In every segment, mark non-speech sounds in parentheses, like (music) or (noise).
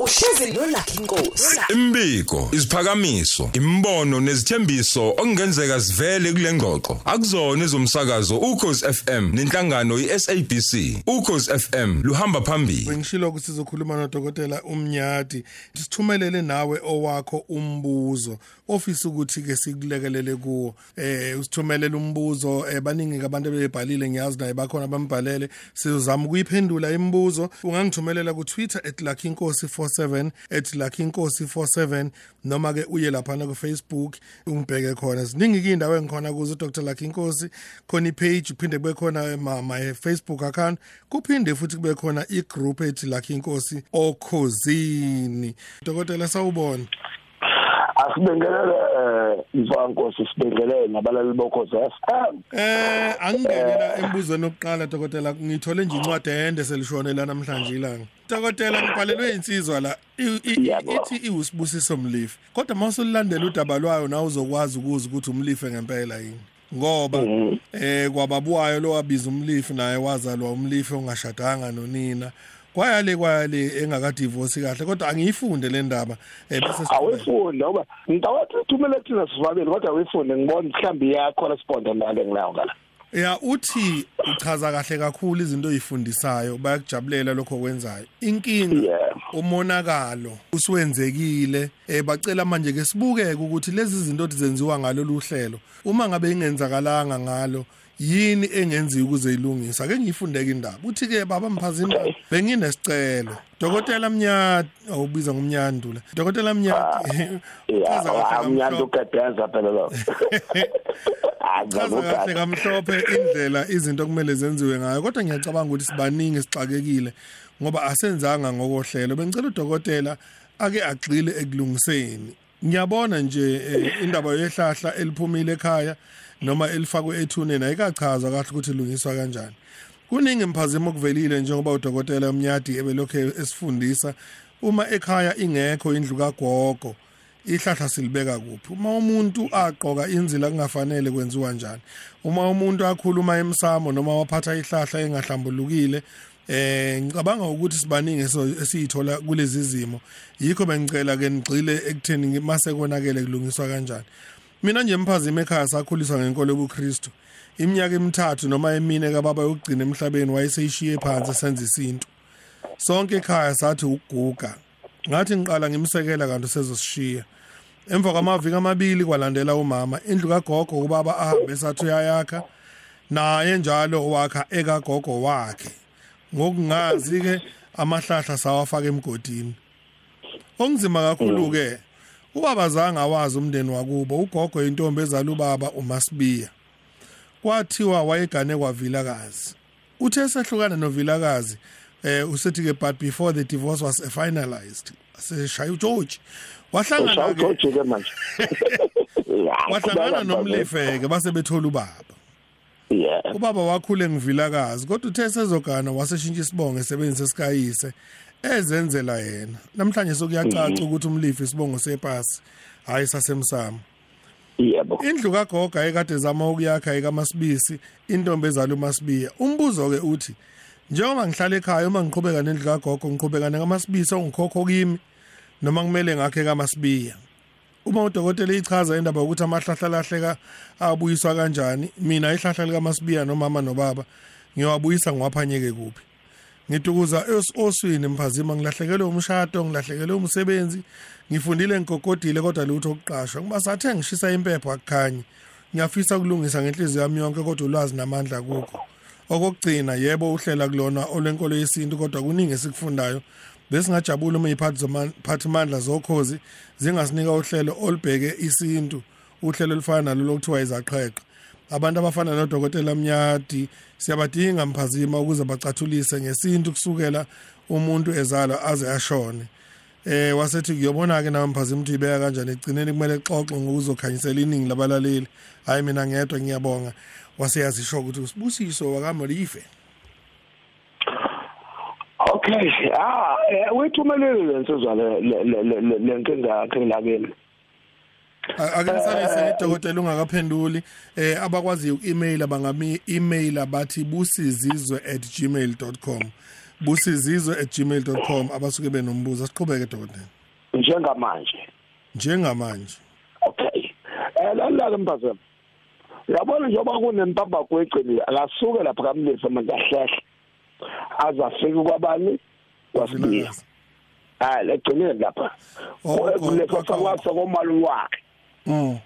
uhlezi nolakhi inkosi. Imbiko, isiphakamiso, imbono nezithembiso okungenzeka sivele kule ngxoxo. Akuzona ezomsakazo ukhozi FM nenhlangano iSABC. Ukhozi FM luhamba phambili. Bengishilo ukuthi sizokhuluma nodokotela umnyati sithumelele nawe owakho umbuzo. Ofisa ukuthi ke sikulekelele kuwo. Eh usithumelele umbuzo. Eh baningi abantu bebhalile ngiyazi naye bakhona bambhalele. Sizozama ukuyiphendula imibuzo. Ungangithumelela ku Twitter @luckyinkosi47 @luckyinkosi47 noma ke uye lapha na ku Facebook ungibheke khona ziningi ke indawo engikhona kuzo Dr Lucky Inkosi khona ipage uphinde kube khona ma, my Facebook account kuphinde futhi kube khona igroup ethi Lucky Inkosi okhozini dokotela sawubona asibingelele eh mfankosi sibingelele nabalali bokhoze FM Eh angingenela embuzweni oqala dokotela ngithole nje incwadi ende selishone la namhlanje ilanga. Dokotela ngibhalelwe insizwa la i- i- Yebo. ithi iwusibusiso mlifi. Kodwa mawusulandela udaba lwayo na uzokwazi ukuza ukuthi umlife ngempela yini. Ngoba eh kwababuwayo lo wabiza umlifi naye wazalwa umlifi ongashadanga nonina. Kwayale kwayale engakadivorce kahle kodwa angiyifunde le ndaba eh bese siqhubeka. awifunde ngoba ngitawathi uthumele thina sivabeli kodwa awifunde ngibona mhlambi ya-correspond nale ngilayo ngala Ya uthi uchaza kahle kakhulu izinto oyifundisayo bayakujabulela lokho kwenzayo. Inkinga Yeah. Umonakalo uswenzekile eh bacela manje ke sibuke ukuthi lezi zinto zenziwa ngalo luhlelo. Uma ngabe ingenzakalanga ngalo yini engenziwa ukuze ilungisa ake ngiyifundeke indaba. Uthi ke baba mphazima benginesicelo. Dokotela mnyati awubiza ngumnyandula dokotela amnyanda kamhlophe- ugadeza phela lo. (laughs) Chaza kahle kamhlophe indlela izinto kumele zenziwe ngayo. Kodwa ngiyacabanga ukuthi sibaningi sixakekile. Ngoba asenzanga ngokohlelo. Bengicela udokotela ake agxile ekulungiseni. Ngiyabona nje eh, indaba yehlahla eliphumile ekhaya noma elifakwe ethuneni ayikachaza kahle ukuthi ilungiswa kanjani. Kuningi imphazimo okuvelile njengoba udokotela umnyadi ebelokhu esifundisa uma ekhaya ingekho indlu kagogo ihlahla silibeka kuphi? Uma umuntu aqoka inzila kungafanele kwenziwa njani? Uma umuntu akhuluma emsamo noma waphatha ihlahla engahlambulukile eh ngicabanga ukuthi sibaningi so- esiyithola kulezi zimo. Yikho bengicela ke nigxile ekutheni mase konakele kulungiswa kanjani. Mina nje emphazima ekhaya sakhuliswa ngenkolo yobuKristu iminyaka emithathu noma emine kababa yokugcina emhlabeni wayeseyishiye phansi senza isintu. Sonke ekhaya sathi ukuguga. Ngathi ngiqala ngimsekela kanti sezosishiya. Emva kwamaviki amabili kwalandela umama. Indlu kagogo ubaba ahambe sathi uyayakha. Naye njalo wakha ekagogo wakhe. Ngokungazi ke amahlahla sawafaka emgodini. Okunzima kakhulu ke ubaba zange awazi umndeni wakubo ugogo intombi ezala ubaba uMasibiya kwathiwa wayegane kwavilakazi. Uthe esehlukana novilakazi eh usethi ke but before the divorce was finalized seshaya uGeorge (laughs) (laughs) wahlangana ke manje. Wahlangana nomlife ke base bethola ubaba. Yeah. Ubaba wakhule ngivilakazi kodwa uthe sezogana waseshintsha isibongo esebenzisa esikayise ezenzela yena. Namhlanje sokuyacaca ukuthi umlifi isibongo sepasi hayi sasemsamo. Yebo. Indlu kagoga ekade zama ukuyakha ekaMasibisi intombi ezala uMasibiya. Umbuzo ke uthi njengoba ngihlala ekhaya uma ngiqhubeka nendlu kagogo ngiqhubeka nekaMasibisi ongikhokho kimi noma kumele ngakhe kaMasibiya? Uma udokotela ichaza indaba ukuthi amahlahla lahleka abuyiswa kanjani mina ihlahla likaMasibiya nomama nobaba ngiyawabuyisa ngiwaphanyeke kuphi? Ngitukuza os- oswini mphazima ngilahlekelwe umshado ngilahlekelwe umsebenzi ngifundile ngigogodile kodwa lutho ukuqashwa. Ngoba sathe ngishisa impepho akukhanyi ngiyafisa ukulungisa ngenhliziyo yami yonke kodwa ulwazi namandla kukho okokugcina yebo uhlela kulona olwenkolo yesintu kodwa kuningi esikufundayo. Besingajabula uma iy'phathi zomaphathimandla zokhozi zingasinika uhlelo olubheke isintu uhlelo olufana nalo lokuthiwa izaqheqe abantu abafana nodokotela mnyadi siyabadinga mphazima ukuze bacathulise ngesintu kusukela umuntu ezalwa aze ashone. Eh wasethi kuyobona ke nawe mphazima ukuthi ibeka kanjani egcineni kumele xoxe ngokuzokhanyisela iningi labalaleli. Hayi mina ngedwa ngiyabonga. Waseyazisho ukuthi usibusiso wakamolive. Okay ah eh, wethumelele lensizwa le le- le- le- le- lenkinga yakhe ngilakini akengisalise idokotela ungakaphenduli eh abakwaziyo uku-email bangami email abathi busizizwe@gmail.com busizizwe@gmail.com abasuke benombuzo. Siqhubeke dokotela. Njengamanje. Njengamanje. Okay. Eh lalala mpazema uyabona njengoba kunempamba kwegcini akasuke lapha kamlisa manje ahlehla azafika kwabani kwasibiya ah legcineni lapha. Kuleso sakwasa komalume wakhe mm.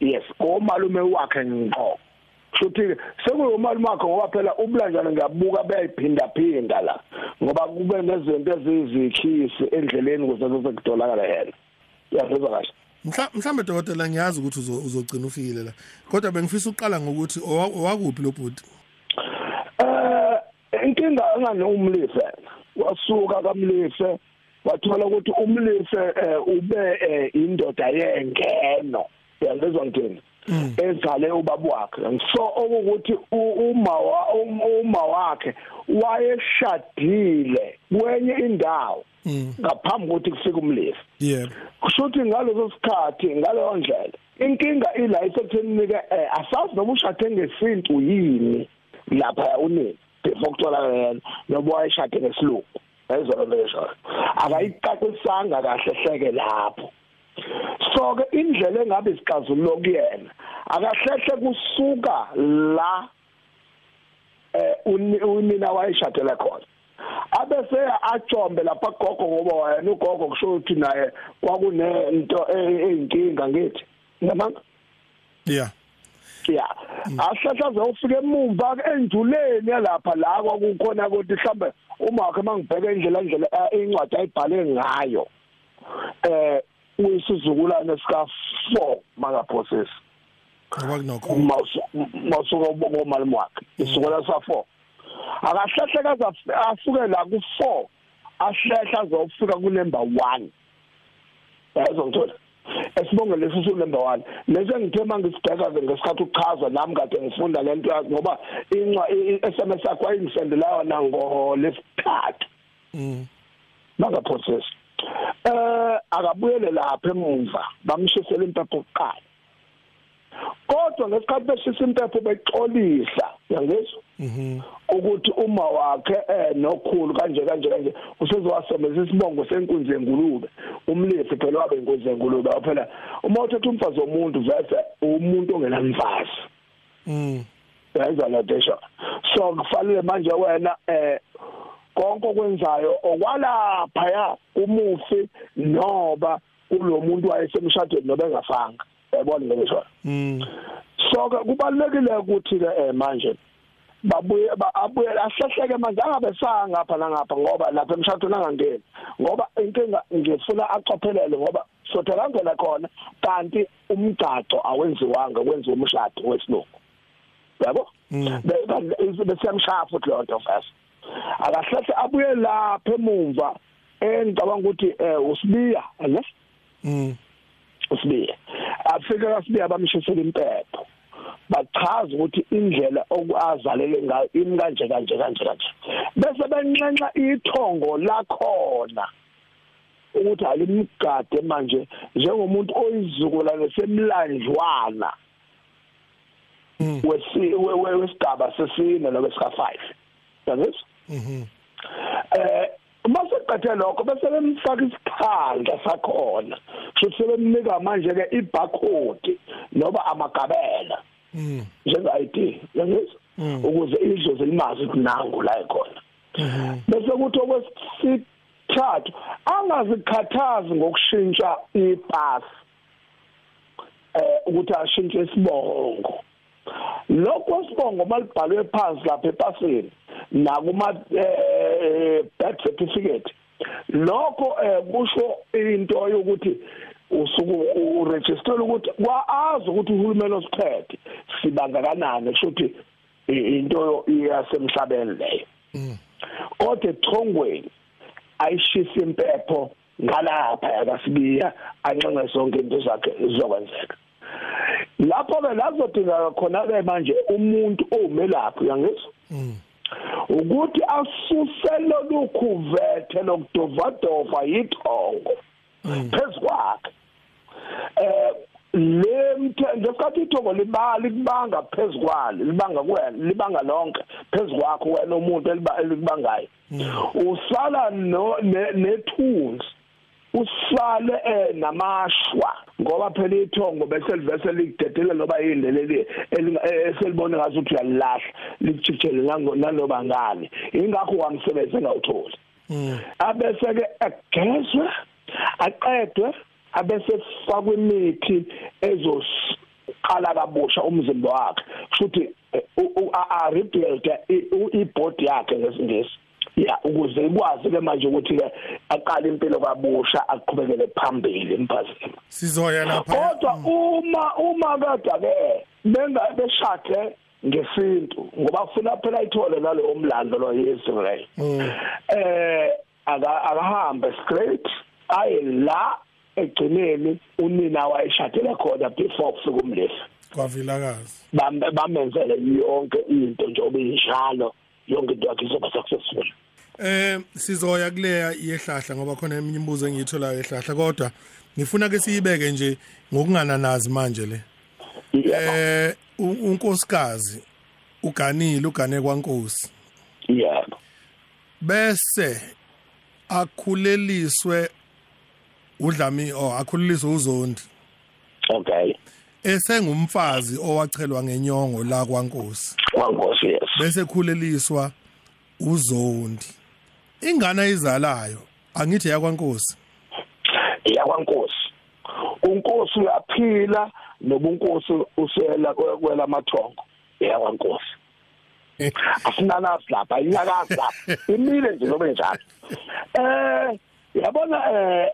Yes komalume wakhe ngqo. Futhi sekuyomalume wakhe ngoba phela ubulanjana ngiyabuka bayiphinda phinda la. Ngoba kube nezinto ezizikhisi endleleni ukuze kuzokudolakala yena. Yazizwa kahle? Mhlambe dokotela ngiyazi ukuthi uzogcina ufikile la. Kodwa bengifisa uqala ngokuthi owakuphi lo bhuti? Inkinga enganomlife wasuka kamlife wathola ukuthi umlife ube indoda yengeno. Yangezwa ngithini ezale ubaba wakhe. So okuthi uma uma wakhe wayeshadile kwenye indawo ngaphambi kokuthi kufike umlifi yebo. Kusho ukuthi ngaleso sikhathi ngaleyo ndlela inkinga ila isekutheni ke asazi noma ushade ngesintu yini lapha unini before kuthola yena noma wayeshade ngesilungu. Ezona lesho akayicacisanga kahle hleke lapho. So ke indlela engabe isixazululo kuyena akahlehle kusuka la eh unina wayeshadela khona. Abese ajombe lapha gogo ngoba wena ugogo kusho ukuthi naye kwakunento eyinkinga ngithi. Ngamanga yeah. Yeah ahlahla zofika emuva enduleni yalapha la kwakukhona ukuthi mhlambe uma wakhe mangibheka indlela indlela incwadi ayibhale ngayo eh uyisizukulwane sika 4 mangaprocess ngoba kunokho. Masuka ubongo malume wakhe isukela sa 4 akahlehla kaza asuke la ku 4 ahlehla azofika ku number 1 yazongithola esibonge lesi su number 1 lesi ngithe mangisibheka ke ngesikhathi uchaza nami kade ngifunda lento yazi ngoba incwa i-SMS yakho ayingisendela yona ngo lesithathu mm. Banga process eh akabuyele lapha emuva bamshisela impepho oqala kodwa ngesikhathi beshisa impepho bexolisa yangizwa mhm. Ukuthi uma wakhe eh nokhulu kanje kanje kanje usezowasebenzisa isibongo senkunzi yengulube. Umlisi phela wabe inkunzi yengulube phela. Uma uthatha umfazi womuntu vese umuntu ongenamfazi. Mm. Yenza lo desho so kufanele manje wena eh konke okwenzayo okwalapha ya umufi noba kulomuntu wayesemshadweni noba engafanga. Yabona ngisho mm. So kubalekile ukuthi ke eh manje babuye abuye ahlehleke manje angabe sangapha nangapha ngoba lapha emshadweni angangeni. Ngoba inkinga ngifuna acophelele ngoba sothola ngena khona kanti umgcaco awenziwanga kwenziwa umshado wesilungu. Yabo? Bese yamshaya futhi lo nto fast akahlehle abuye lapha emuva engicabanga ukuthi usibiya ne? Mm. Usibiya. Afika kasibiya bamshisela impepho. Bachaza ukuthi indlela okuazalele ngayo imi kanje kanje kanje kanje. Bese benxenxa ithongo lakhona ukuthi alimgade manje njengomuntu oyizukulwane semlanjwana wesi wesigaba sesine noma sika 5 yangizwa mhm eh mase qethe lokho bese bemfaka isikhanda sakhona. Futhi sebemnika manje ke ibarcode noba amagabela. Mm. Njenge ID yangizwa ukuze idlozi limazi ukuthi nangu la ekhona. Bese kuthi okwesithathu angazikhathazi ngokushintsha ipass eh ukuthi ashintshe isibongo. Lokho sibongo malibhalwe phansi lapha epasini nakuma birth certificate. Lokho kusho into yokuthi usuku uregister ukuthi waazi ukuthi uhulumeni osiphethe sibanga kanani kusho ukuthi into yasemhlabeni leyo. Kodwa ethongweni ayishisa impepho ngalapha yakasibiya anxenxe zonke into zakhe zizokwenzeka lapho ke lazodingeka khona ke manje umuntu omelaphi uyangizwa? Ukuthi asuse lolukhuvethe lokudovadova yithongo phezukwakhe eh lemthe ngesikhathi ithongo libali kubanga phezukwalo libanga kuwena libanga lonke phezukwakho wena umuntu elikubangayo usala no nethunzi usale eh namashwa. Ngoba phela ithongo bese livese likudedela loba indleleli eselibone ngathi uthi uyalahla likujikijele nanoba ngani ingakho wamsebenzi engawutholi abese ke agezwe aqedwe abese fakwe imithi ezoqala kabusha umzimba wakhe futhi a rebuild ibody yakhe ngesingisi ya ukuze ikwazi ke manje ukuthi ke aqale impilo kabusha aqhubekele phambili emphazini sizoya lapha. Kodwa uma uma kade ke bengabeshade ngesintu ngoba ufuna phela ithole nalo umlando lo Israel eh akahambe straight aye la egcineni unina wayeshadela khona before kufika umlefu kwavilakazi. Bamenzele yonke into njengoba injalo yonke into yakhe izoba successful Eh sizoya kuleya yehlahla ngoba khona eminye imibuzo engiyitholayo ehlahla kodwa ngifuna ke siyibeke nje ngokungananazi manje le. Eh unkosikazi uganile ugane kwaNkosi. Yebo. Bese akhuleliswe udlami oh akhuleliswe uzondi. Okay. Esengumfazi owachelwa ngenyongo la kwaNkosi. kwaNkosi yes. Bese khuleliswa uzondi. Ingane ayizalayo angithi yakwankosi. Yakwankosi. Unkosi uyaphila nobunkosi usela kwela mathongo yakwankosi. Asinanazi lapha inyakazi lapha. Imile nje nobe njalo eh yabona eh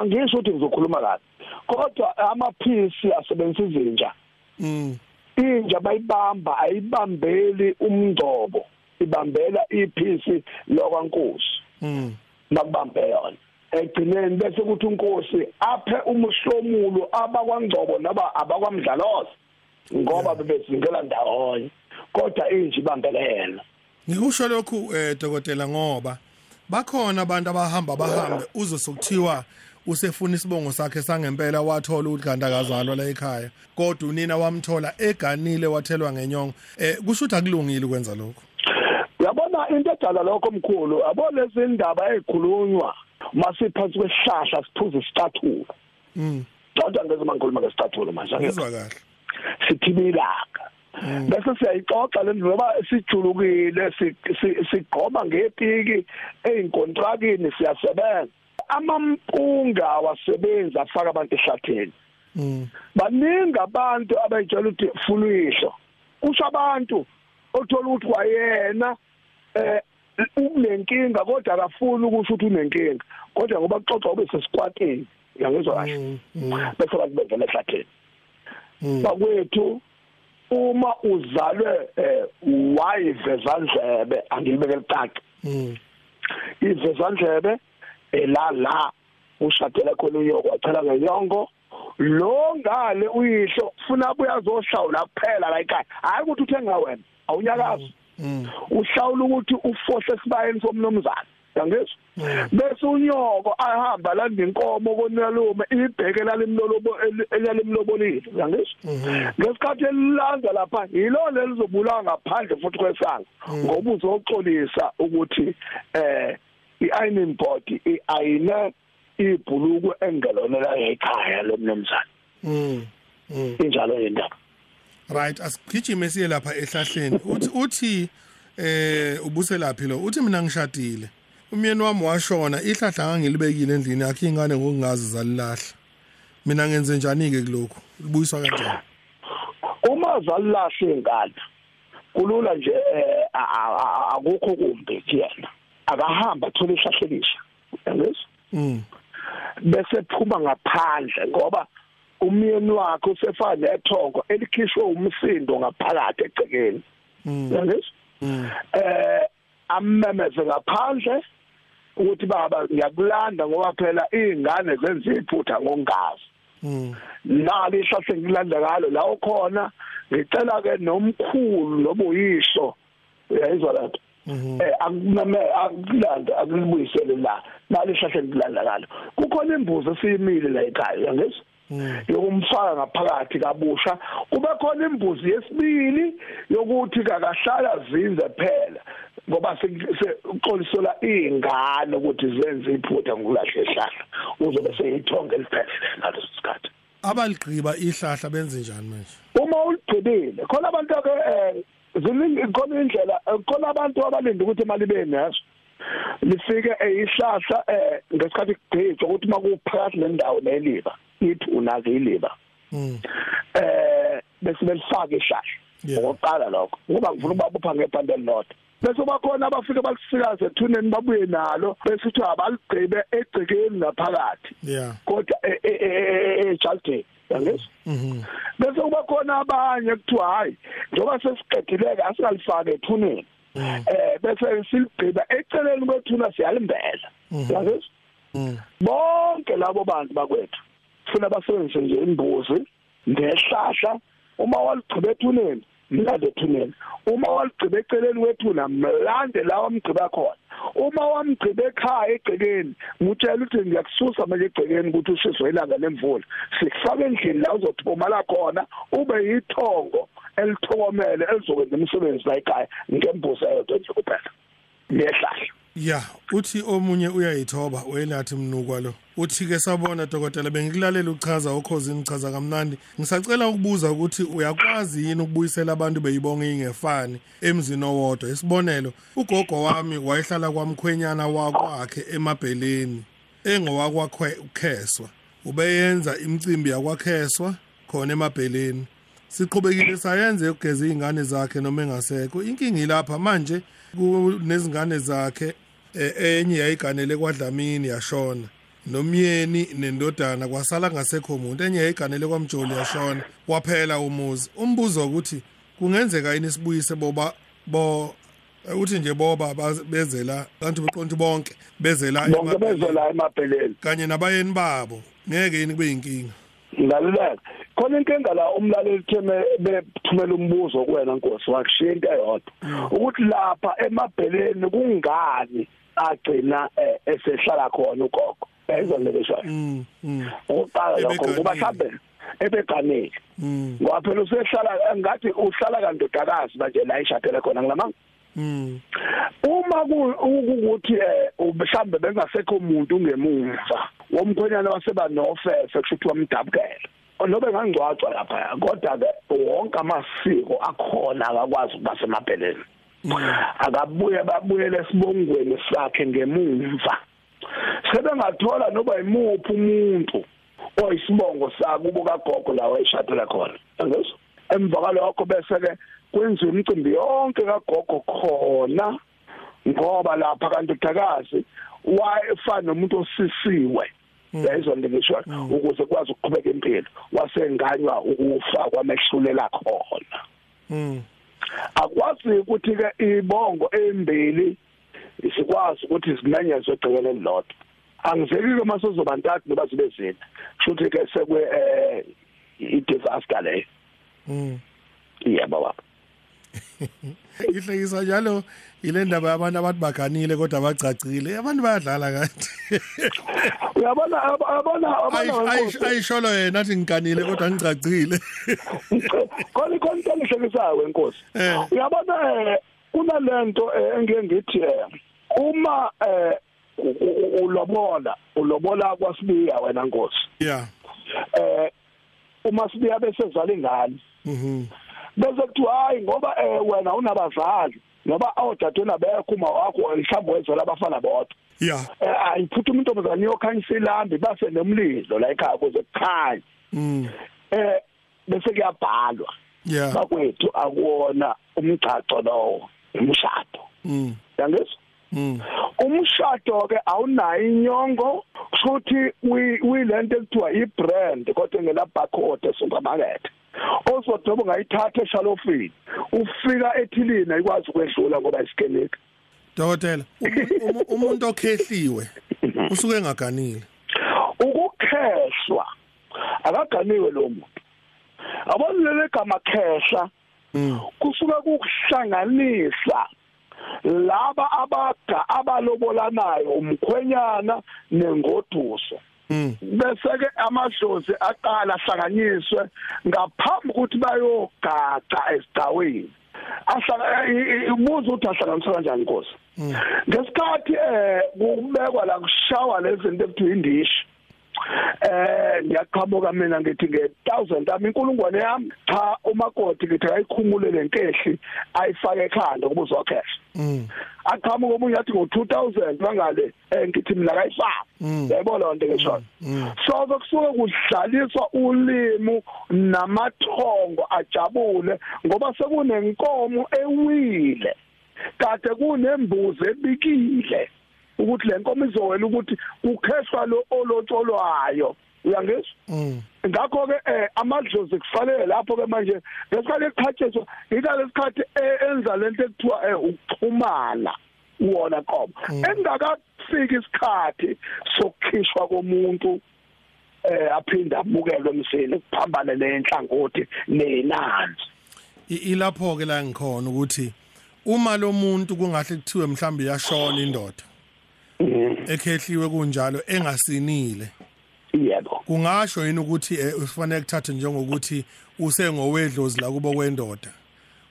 angisho ukuthi ngizokhuluma kahle kodwa amaphisi asebenzisa izinja. Mm. Inja bayibamba ayibambeli umngcobo ibambela iphisi lokwankosi. Mm makubambe yona egcineni bese kuthi unkosi aphe umhlomulo abakwangcobo naba abakwamdlaloza ngoba bebezingela ndawonye. Kodwa inje ibambele yena ngikusho lokhu eh dokotela ngoba bakhona abantu abahamba bahambe. Uzosukuthiwa usefuna isibongo sakhe sangempela wathola udlanda kazalwa la ekhaya. Kodwa unina wamthola eganile wathelwa ngenyongo. Eh kusho ukuthi akulungile ukwenza lokho uyabona into edala lokho omkhulu yabo lezi ndaba ezikhulunywa masiphansi kwesihlahla siphuza isicathulo. Mm. Kodwa ngeze mangikhuluma ngesicathulo manje. Ngizwa kahle. Sithibilaka bese siyayixoxa le ndoba sijulukile sigqoba ngepiki einkontrakini siyasebenza. Amampunga wasebenza afaka abantu ehlatheni mm. Baningi abantu abayitshela ukuthi fuluyihlo. Kusho abantu othola ukuthi kwayena eh unenkinga kodwa akafuni ukusho ukuthi unenkinga. Kodwa ngoba kuxoxa ube sesikwatini uyangizwa kahle? Bese abantu bengena ehlatheni bakwethu uma uzalwe wayivezandlebe angilibeke licaca ivezandlebe ela la ushadela khona uyoko wacela ngenyongo. Lo ngale uyihlo ufuna uyazohlawula kuphela la ekhaya. Hayi ukuthi uthenga wena awunyakazi. Uhlawula ukuthi ufohle esibayeni somnomzana yangizwa bese unyoko ahamba landa inkomo konalume ibheke lalimlolobo elalimlobolile yangizwa ngesikhathi elilanza lapha yilo lelizobulawa ngaphandle futhi kwesanga ngoba uzoxolisa ukuthi eh i-ironing board ayine ibhuluku engelonela ekhaya lomnumzana mm. Mm. Injalo indaba. Right asigijime siye lapha ehlahleni. Uthi uthi eh ubuselaphi lo uthi mina ngishadile. Umyeni wami washona ihlahla ngangilibekile endlini yakhe ingane ngokungazi zalilahla. Mina ngenze njani ke kulokhu? Libuyiswa kanjani? Uma zalilahla ingane kulula nje akukho kumbi kuyena akahamba athola ihlahlelisha yangizwa mm. Bese phuma ngaphandle ngoba umyeni wakhe usefana nethongo elikhishwe umsindo ngaphakathi egcekeni yangizwa eh amemeze ngaphandle ukuthi baba ngiyakulanda ngoba phela izingane zenza iphutha ngokungazi nalo ihlahla ngilanda ngalo la ukhona ngicela ke nomkhulu lobuyisho uyayizwa lapho eh akuname akulanda akulibuyisele la. Nalo ihlahla ngilanda ngalo. Kukhona imbuzi esiyimile la ekhaya yangizwa yokumfaka ngaphakathi kabusha. Kube khona imbuzi yesibili yokuthi kakahlala zinze phela ngoba sekuxolisola izingane ukuthi zenze iphutha ngokulahla ihlahla uzobe seyithonga eliphele ngaleso sikhathi. Abaligqiba ihlahla benze njani manje? Uma uligqibile khona abantu ke eh ziningi khona indlela khona abantu abalinda ukuthi imali benazo lifike eyihlahla eh ngesikhathi kugcitshwa ukuthi makuphakathi nendawo neliba. Ithi unake iliba mm eh bese belifaka ihlahla okokuqala lokho ngoba ngifuna ukubapha ngebhande elilodwa. Bese bakhona abafike balisikaze ethuneni babuye nalo bese uthi abaligqibe egcekeni ngaphakathi. Kodwa ejalde yangizwa? Mhm bese kuba khona abanye kuthiwa hayi njengoba sesiqedileke asikalifake ethuneni. Eh bese siligqiba eceleni kwethuna siyalimbela. Yangizwa? Mm. Bonke labo bantu bakwethu funa basebenzise nje imbuzi ngehlahla uma waligqiba ethuneni mlande ethuneni. Uma waligqiba eceleni kwethuna mlande la wamgqiba khona. Uma wamgqiba ekhaya egcekeni ngutshela ukuthi ngiyakususa manje egcekeni ukuthi ushiso ilanga lemvula. Sikufaka endlini la uzothomala khona ube yithongo elithokomele elizokwenza umsebenzi la ekhaya ngembuzi eyodwa nje kuphela. Nehlahla ya uthi omunye uyayithoba welathi mnukwa lo uthi ke sabona dokotela bengikulalela uchaza ukhosini chaza kamnandi. Ngisacela ukubuza ukuthi uyakwazi yini ukubuyisela abantu beyibonga ingefani emzini owodwa? Isibonelo ugogo wami wayehlala kwamkhwenyana wakwakhe emabheleni engowakwakheswa ubeyenza imicimbi yakwakheswa khona emabheleni. Siqhubekile sayenze ukugeza izingane zakhe noma engasekho. Inkingi ilapha manje kunezingane zakhe eh, enye yayiganele kwadlamini yashona. Nomyeni nendodana kwasala ngasekho umuntu enye yayiganele kwamjoli yashona. Kwaphela umuzi. Umbuzo ukuthi kungenzeka yini sibuyise boba bo uthi nje boba baz- bezela kanti beqonto bonke bezela bonke emabheleni, bezola emabheleni. kanye nabayeni babo. Ngeke yini kube yinkinga? Ngaluleka khona inkinga la umlaleli theme bethumela umbuzo kuwena Nkosi wakushiya into eyodwa. Ukuthi lapha emabheleni kungani agcina eh, esehlala khona ugogo? Ezolekeshwa mm mm. Uqala lokho kuba mhlambe ebeganile. Mm. Ngoba phela usehlala ngathi uhlala kandodakazi manje la ishadele khona ngilamanga mm. Uma ku- ukuthi eh, mhlambe bengasekho umuntu ngemumva womkhwenyana waseba nofefe kusho ukuthi wamdabukela nobe ngangcwacwa lapha kodwa ke wonke amasiko akhona akakwazi ukuba semabheleni akabuye babuyele esibongweni sakhe ngemumva sebengathola noba imuphi umuntu oyisibongo sakubo kagogo la wayeshadela khona. Angizwa emva kwalokho bese ke kwenziwa imicimbi yonke kagogo khona ngoba lapha kanti udakazi wayefana nomuntu osisiwe. Yayizwa ngisho ukuze kwazi ukuqhubeka impilo wasenganywa ukufa kwamehlulela khona mm. Akwazi ukuthi ke ibongo embili sikwazi ukuthi simenyezwe egcekeni elilodwa. Angizeki ke masozoba ntathu noba zibe zine futhi ke sekwe eh i-disaster leyo mm. Yebo baba. Ihlekisa njalo ile ndaba yabantu abathi baganile kodwa bacacile abantu bayadlala kanti. Uyabona ab- abona abona Ayish- ayisholo yena athi ngiganile kodwa ngicacile. Khona khona into engihlekisayo wenkosi Eh. uyabona eh, kunalento eh, engike ngithi eh, uma eh, ulobola ulobola kwasibiya wena nkosi. Ya. Eh uma sibiya bese zala ingane mhm. Bese kuthiwa hayi ngoba eh, wena unabazali ngoba awudadewenu abekho uma wakho mhlawumbe wezela abafana bodwa. Ya. Eh ayiphutha intombazane yokhanyisa ilambi base nomlilo la ekhaya kuze kukhanye. Mm. Eh bese kuyabhalwa. Ya. Bakwethu akuwona umgcaco lowo umshado. Mm. Yangizwa mm. Umshado ke awunayo inyongo futhi uyilento ekuthiwa ibrand kodwa ngela barcode esupermarket osodobo ngayithatha eshalofini ufika ethilini ayikwazi ukwedlula ngoba isikenik dokotela umu- umu- umuntu okhehliwe usuke engaganile. Ukukheshwa akaganiwe lo muntu. Abonile gama khehla mm. kusuka kukuhlanganisa laba abaga abalobolanayo umkhwenyana nengoduso. Bese ke amadlozi aqala ahlanganyiswe ngaphambi ukuthi bayogaca esigcaweni ahlala ibuza ukuthi ahlanganiswa kanjani inkosi ngesikhathi eh kubekwa la kushawa lezinto ekuthiwa indishi. Eh ngiyaqhamuka mina ngithi nge1000 ami inkulungwane yami cha umakoti ngithi ayikhumule lenkehli ayifake ekhanda kubuzwa cash mm. Aqhamuka omunye athi ngo2000 bangale eh ngithi mina kayifaka Mm. yebo lonto ngisho. Mm. so bekusuke kudlaliswa ulimi namathongo ajabule ngoba sekunenkomo ewile kade kunembuzi ebikile. Ukuthi le nkomo izowela ukuthi ukheshwa lo olotsholwayo. Uyangizwa? Mm. Ngakho ke eh amadlozi kufanele lapho ke manje ngesikhathi eqhatshezwa ika lesikhathi eh, enza lento ekuthiwa eh, ukuxhumana wona qobo engakafiki isikhathi sokukhishwa komuntu eh aphinda abukelwe emsini kuphambane nenhlangothi nenanzi ilapho ke la ngikhona ukuthi uma lo muntu kungahle kuthiwe mhlambe yashona indoda ekhehliwe kunjalo engasinile? Yebo. Kungasho yini ukuthi eh, ufanele kuthathe njengokuthi usengowedlozi la kubo kwendoda?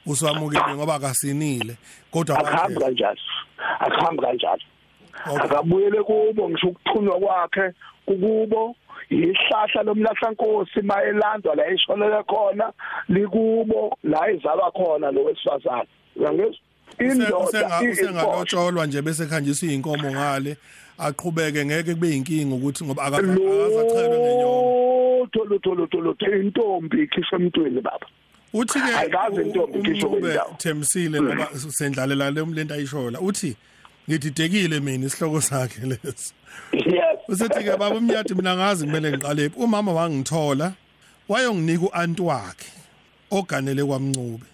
Uswamukele ngoba akasinile kodwa akuhambi kanjalo. Akuhambi kanjalo. Akabuyele kubo ngisho ukuthunywa kwakhe kukubo. Ihlahla lomlahlankosi mayelandwa la eshonele khona likubo la izalwa khona lo wesifazane. Uyangizwa? Usengalotsholwa nje bese khanjiswa inkomo ngale. Aqhubeke ngeke kube inkinga ukuthi ngoba akaza- akazachelwe ngenyongo. lutho lutho lutho intombi ikhishwe emntwini baba. Uthi ke Ayikaze intombi ikhishwe umncube kwendawo. Themsile ngoba sendlalela le lento ayishola uthi ngididekile mina isihloko sakhe leso. Yes. Usethi ke baba umnyati mina ngazi kumele ngiqale umama wangithola wayonginika uanti wakhe oganele kwamncube.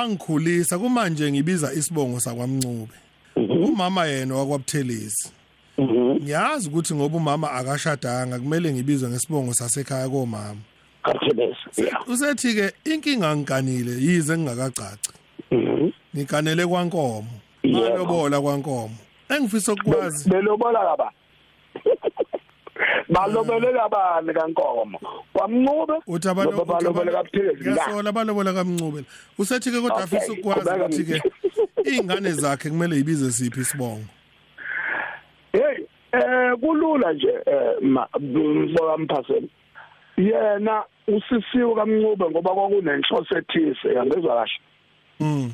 Bangikhulisa kumanje ngibiza isibongo sakwamncube. Umama yena wakwabuthelezi ngiyazi ukuthi ngoba umama akashadanga kumele ngibizwe ngesibongo sasekhaya komama. Katheleza yeah. Usethi ke inkinga ngikanile yize ngingakacaci. Ngikanele kwankomo Yebo. balobola kwankomo. Engifisa ukwazi belobola kaba (laughs) balobelela bani kankomo. Kwamncube uthi noma abantu balobele kabuthezi la. Ngiyasola balobola kamncube usethi ke kodwa afisa ukwazi ukuthi ke ingane (laughs) zakhe kumele ibize siphi isibongo? Hey eh kulula nje eh mfoka mphaseni yena usisiwe kamncube ngoba kwakunenhloso ethise yangezwa kahle. Mm.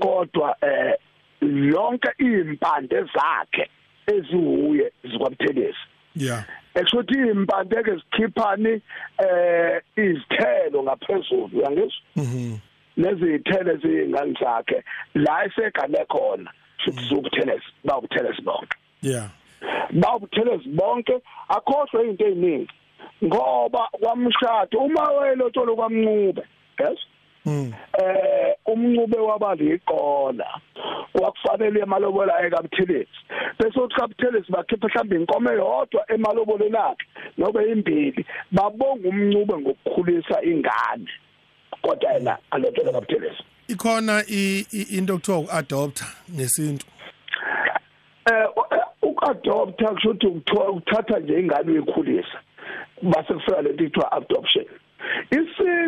Kodwa eh yonke impande zakhe ezihuye zikwabuthelezi yeah. Ekshothi impande ke zikhiphani eh izithelo ngaphezulu uyangizwa mhm. Nezithelo ezingani zakhe la esegane khona futhi zokuthelezi bawuthelezi bonke yeah. Bawuthelezi bonke akhohlwe izinto eziningi ngoba kwamshado uma wayelotsholo kwamncube yes? Eh umncube wabaliqola kwakufanele emalobola ekabuthelezi bese uthi kabuthelezi bakhipha mhlawumbe inkomo eyodwa emaloboleni akhe nobe imbili babonga umncube ngokukhulisa ingane. Kodwa yena alotshole kabuthelezi ikhona into okuthiwa uadopter ngesintu? Eh ukadopter kusho ukuthi ukuthatha nje ingane uyikhulisa. Base kufika lento kuthiwa adoption.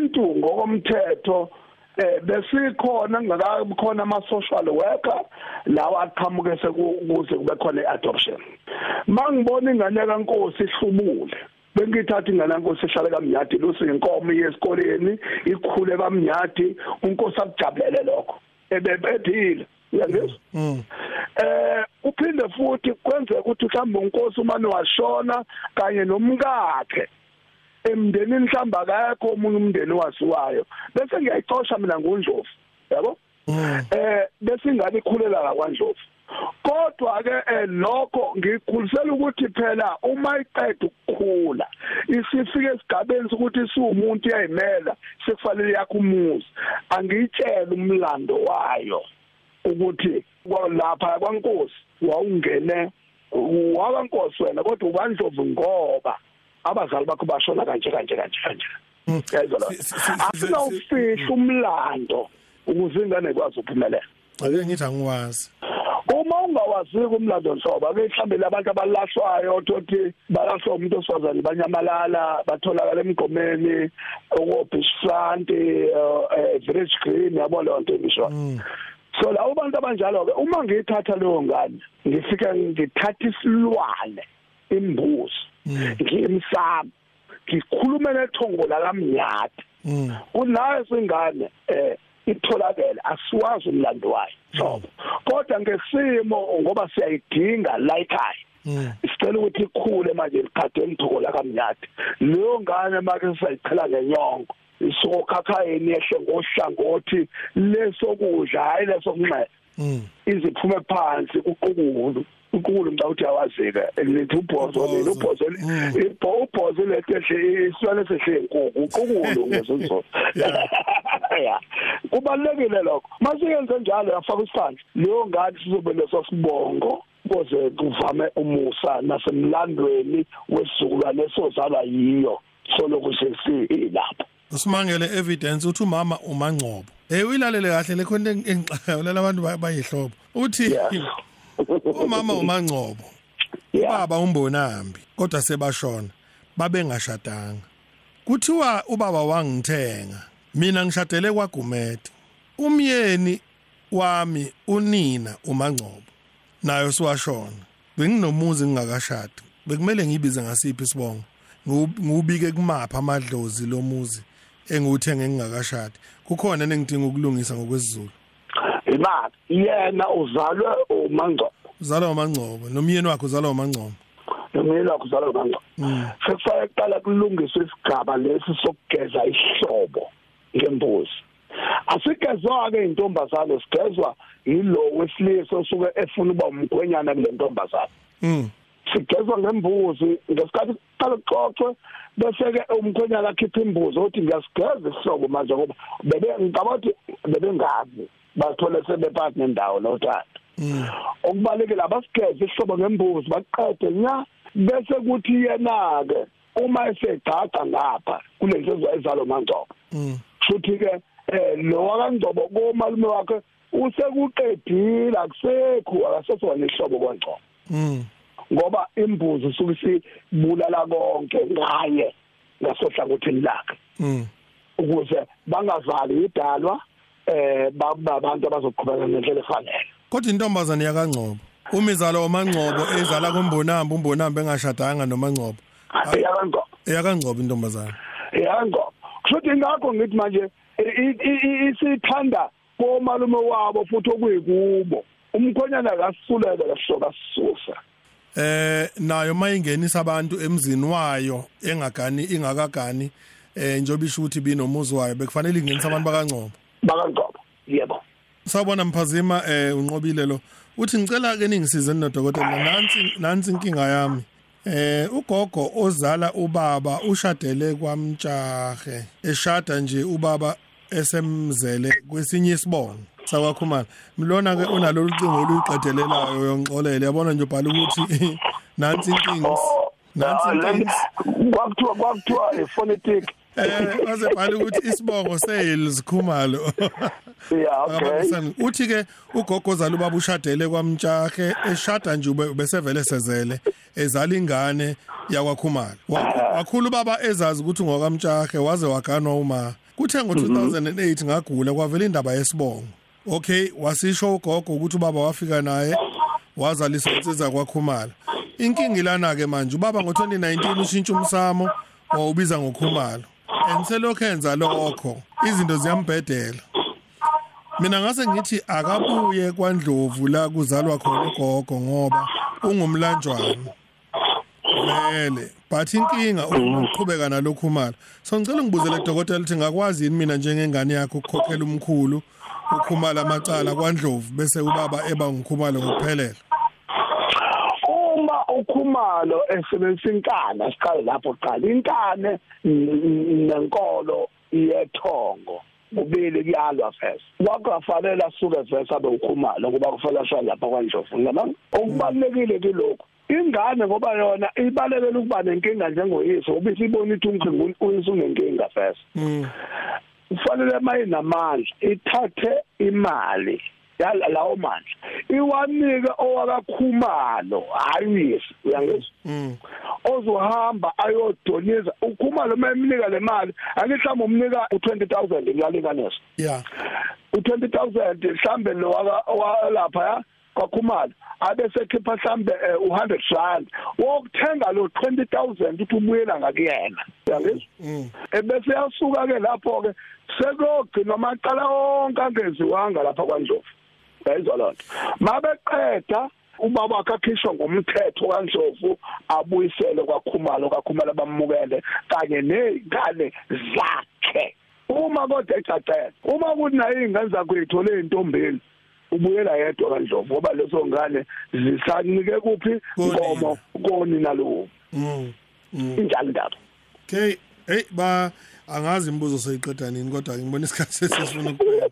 Isintu ngokomthetho eh besikhona kungakabi khona ama social worker lawa aqhamuke sekuze kube khona iadoption. Mangibona ingane kaNkosi ihlubule bengithatha ingane kaNkosi ehlale kamnyadi lusinkomo yesikoleni ikhule kamnyadi unkosi akujabulele lokho. Ebephile uyangizwa mm. Eh uphinde futhi kwenzeka ukuthi mhlawumbe unkosi umane washona kanye nomkakhe. Emndenini mhlamba akekho omunye umndeni wasiwayo bese ngiyayixosha mina ngundlovu yabo? Mm. Eh bese ingane ikhulela kakwandlovu kodwa ke eh, lokho ngikhulisela ukuthi phela uma iqeda ukukhula isifike esigabeni sokuthi siwumuntu uyayimela sekufanele yakho umuzi. Angiyitshela umlando wayo ukuthi lapha kwaNkosi wawungene wabankosi wena kodwa ubandlovu ngoba abazali bakho bashona kanje kanje kanje kanje. Yezwa si- si- si- asinawufihla umlando ukuze ingane ikwazi ukuphumelela. Ake ngithi angiwazi. Uma awaziki umlando nhlobo ake mhlambe labantu abalahlwayo thothi balahlwa umuntu osifazane banyamalala batholakala emgqomeni okobhish front eh village green yabo leyo nto ngisho. So lawo bantu abanjalo ke uma ngiyithatha leyo ngane ngifika ngithatha isilwane imbuzi. Ngimsama ngikhulume nethongo lakamnyati kunayo singane eh itholakele asiwazi umlando wayo so kodwa ngesimo ngoba siyayidinga la ekhaya sicela ukuthi ikhule manje likhade emthoko la kamnyati leyo ngane make sisayichela ngenyongo isokhakhayeni yehle ngohlangothi lesokudla hayi lesokunxele iziphume phansi uqukulu unkulu mnta uthi awazike elithi ubhozo lelo ubhozo ibhozo lehle iswane sehle inkukhu uqukulu ngesizolo (laughs) ya (laughs) kubalekile lokho. Masiyenze njalo yafaka isandla. Leyo ngadi sizobe leso sibongo koze kuvame umusa nasemlandweni wesizukulwane esozalwa yiyo. Soloku sesilapho usimangele evidence uthi umama umangcobo. Eh uyilalele kahle le khona engixayo lalabantu bayihlobo. Uthi umama umangcobo ubaba umbonambi kodwa sebashona babengashadanga. Kuthiwa ubaba wangithenga mina ngishadele kwagumede. Umyeni wami unina umangcobo nayo siwashona. Benginomuzi ngingakashadi bekumele ngibize ngasiphi isibongo. Ngubike kumapha amadlozi lomuzi engiwuthenge ngingakashadi. Kukhona engidinga ukulungisa ngokwesizulu. Imali. Yena uzalwe umangcobo. Uzalwa umangcobo. Nomyeni wakhe uzalwa umangcobo. Nomyeni wakhe uzalwa umangcobo. Sekufanele kuqala kulungiswe isigaba lesi sokugeza ihlobo ngembuzi. Asigezwa-ke intombazane sigezwa yilo wesilisa osuke efuna uba umgwenyana kule ntombazane. Sigezwa ngembuzi ngesikhathi kuqala kuxoxwe bese-ke umkhwenyana akhipha imbuzi ukuthi ngiyasigeza isihlobo manje ngoba bebe ngicabanga ukuthi bebengazi bathole sebephakathi nendawo nothando okubalekile abasigeze isihlobo ngembuzi baqede nya bese kuthi yena-ke uma esegcaga ngapha kule nsizwa ezalo mangcobo futhi-ke um lo wakangcobo komalume wakhe usekuqedile akusekho akasesoba nesihlobo kwangcobo. Ngoba imbuzi suke sibulala konke ngaye ngasohlangothini lakhe. Ukuze bangavali idalwa eh babantu abazoqhubeka ngendlela efanele. Kodwa intombazane yakangcobo uma izala omangcobo ezala kumbonamba umbonamba engashadanga nomangcobo. Yakangcobo. Yakangcobo intombazane. Yakangcobo. Kushuthi ngakho ngithi manje isithanda komalume wabo futhi okuyikubo. Umkhonyana akasuleke lashoka sisusa eh nayo mayingenisa abantu emzini wayo engagani ingakagani eh njobe isho ukuthi binomuzi wayo bekufanele ingenisa abantu bakangcobo. Bakangcobo yebo. Sawubona mphazima eh unqobile lo. Uthi ngicela ke ningisize nodokotela nansi nansi inkinga yami. Eh ugogo ozala ubaba ushadele kwamtshahe eshada nje ubaba esemzele kwesinye isibongo sakwakhumala mlona ke unalolu cingo oluyiqedelelayo yongxolele yabona nje ubhala ukuthi (laughs) nansi inkinga nansi inkinga. kwakuthiwa kwakuthiwa phonetic eh wazebhala ukuthi isibongo sales khumalo yeah okay. Uthi ke ugogo zala ubaba ushadele kwamtshahe eshada nje besevele sezele ezala ingane yakwakhumalo. Wakhulu baba ezazi ukuthi ngokamtshahe waze waganwa uma. Kuthe ngo2008 ngagula kwavela indaba yesibongo. Okay wasisho ugogo ukuthi ubaba wafika naye wazalisa insizwa kwakhumala inkingi lana ke manje ubaba ngo2019 ushintsha umsamo wawubiza ngokhumalo. Enselokho enza lokho. Izinto ziyambhedela. Mina ngase ngithi akabuye kwaNdlovu la kuzalwa khona ugogo ngoba ungumlanjwana vele but inkinga ukuqhubeka nalokhu mali so ngicela ngibuzele dokotela ukuthi ngakwazi yini mina njengengane yakho ukukhokhela umkhulu ukhumala amacala kwaNdlovu bese ubaba eba ngikhumalo ngokuphelela? Uma ukhumalo esebenzisa inkani siqale lapho qala inkane nenkolo yethongo kubili kuyalwa first kwakufanele asuke first abe ukhumalo kuba kufanele ashaya lapha kwaNdlovu. Ngiyabona okubalekile kilokho ingane ngoba yona ibalekela ukuba nenkinga njengoyise ngoba isibona ukuthi umkhulu uyise unenkinga first kufanele mayinamandla ithathe imali yalawo mandla iwanika owakakhumalo hayi uyangizwa? Mm. ozohamba ayodonisa ukhumalo mayemnika le mali angihlamba umnika u20000 ngiyalinganisa Yeah. u20000 mhlambe lo waka lapha ya kwakhumalo abe sekhipha mhlambe eh, u100 rand. Wokuthenga lo 20000 ukuthi ubuyela ngakuyena. Uyangizwa? Mm. ebese yasuka ke lapho ke sekogcina amaqala onke angeziwanga lapha kwaNdlovu. Yayizwa lonto mabeqeda ubaba wakhe akhishwa ngomthetho kaNdlovu abuyisele kwakhumalo kwakhumalo bamukele kanye nezingane zakhe uma kodwa ecacela uma kuthi nayo izingane zakho uyithole intombeni ubuyela yedwa kaNdlovu ngoba leso ngane zisanike kuphi Konina. ngomo konina lo Mm. Mm. injalo indaba Okay, hey ba angazi imibuzo soyiqeda nini kodwa ngibona isikhathi sesifuna ukuphela.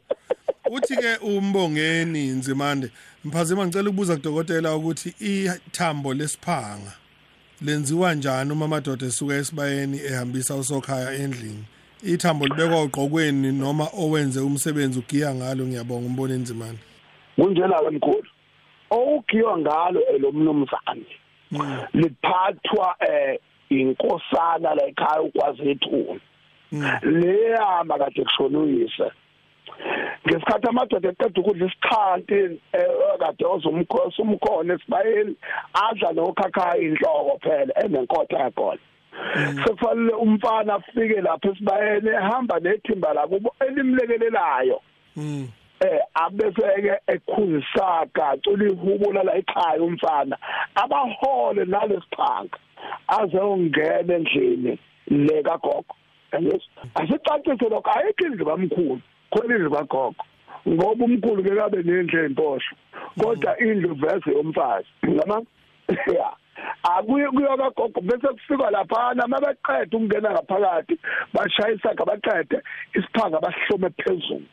Uthi ke umbongeni Nzimande, mphazima ngicela ukubuza kudokotela ukuthi ithambo lesiphanga lenziwa njani uma amadoda esuka esibayeni ehambisa usokhaya endlini. Ithambo libekwa ugqokweni noma owenze umsebenzi ugiya ngalo? Ngiyabonga umbone Nzimande. kunjena ke mkhulu owugiwa ngalo elomnumzane liphathwa eh inkosana la ekhaya ukwazi ethuna leyama kade kushona uyise. Ngesikhathi amadoda eqeda ukudla isikhanti eh, kade ozumkhosi umkhona esibayeni adla nokhakhaya inhloko phela enenkotha yakhona. Sekufanele umfana afike lapha esibayeni ehamba nethimba lakubo elimlekelelayo. Mm. eh abeseke ekhuzisaka acula ihubula la ekhaya umfana abahole nalesiphanga aze ongena endlini le kagogo. Yes asicacise lokho ayikho indlu kamkhulu. Khona indlu kagogo ngoba umkhulu ke kabe nendlu emposho kodwa indlu vese yomfazi ngama ya akuye kuyo kagogo bese kufika lapha mabeqeda ukungena ngaphakathi bashayisa ngabaqede isiphanga basihlome phezulu.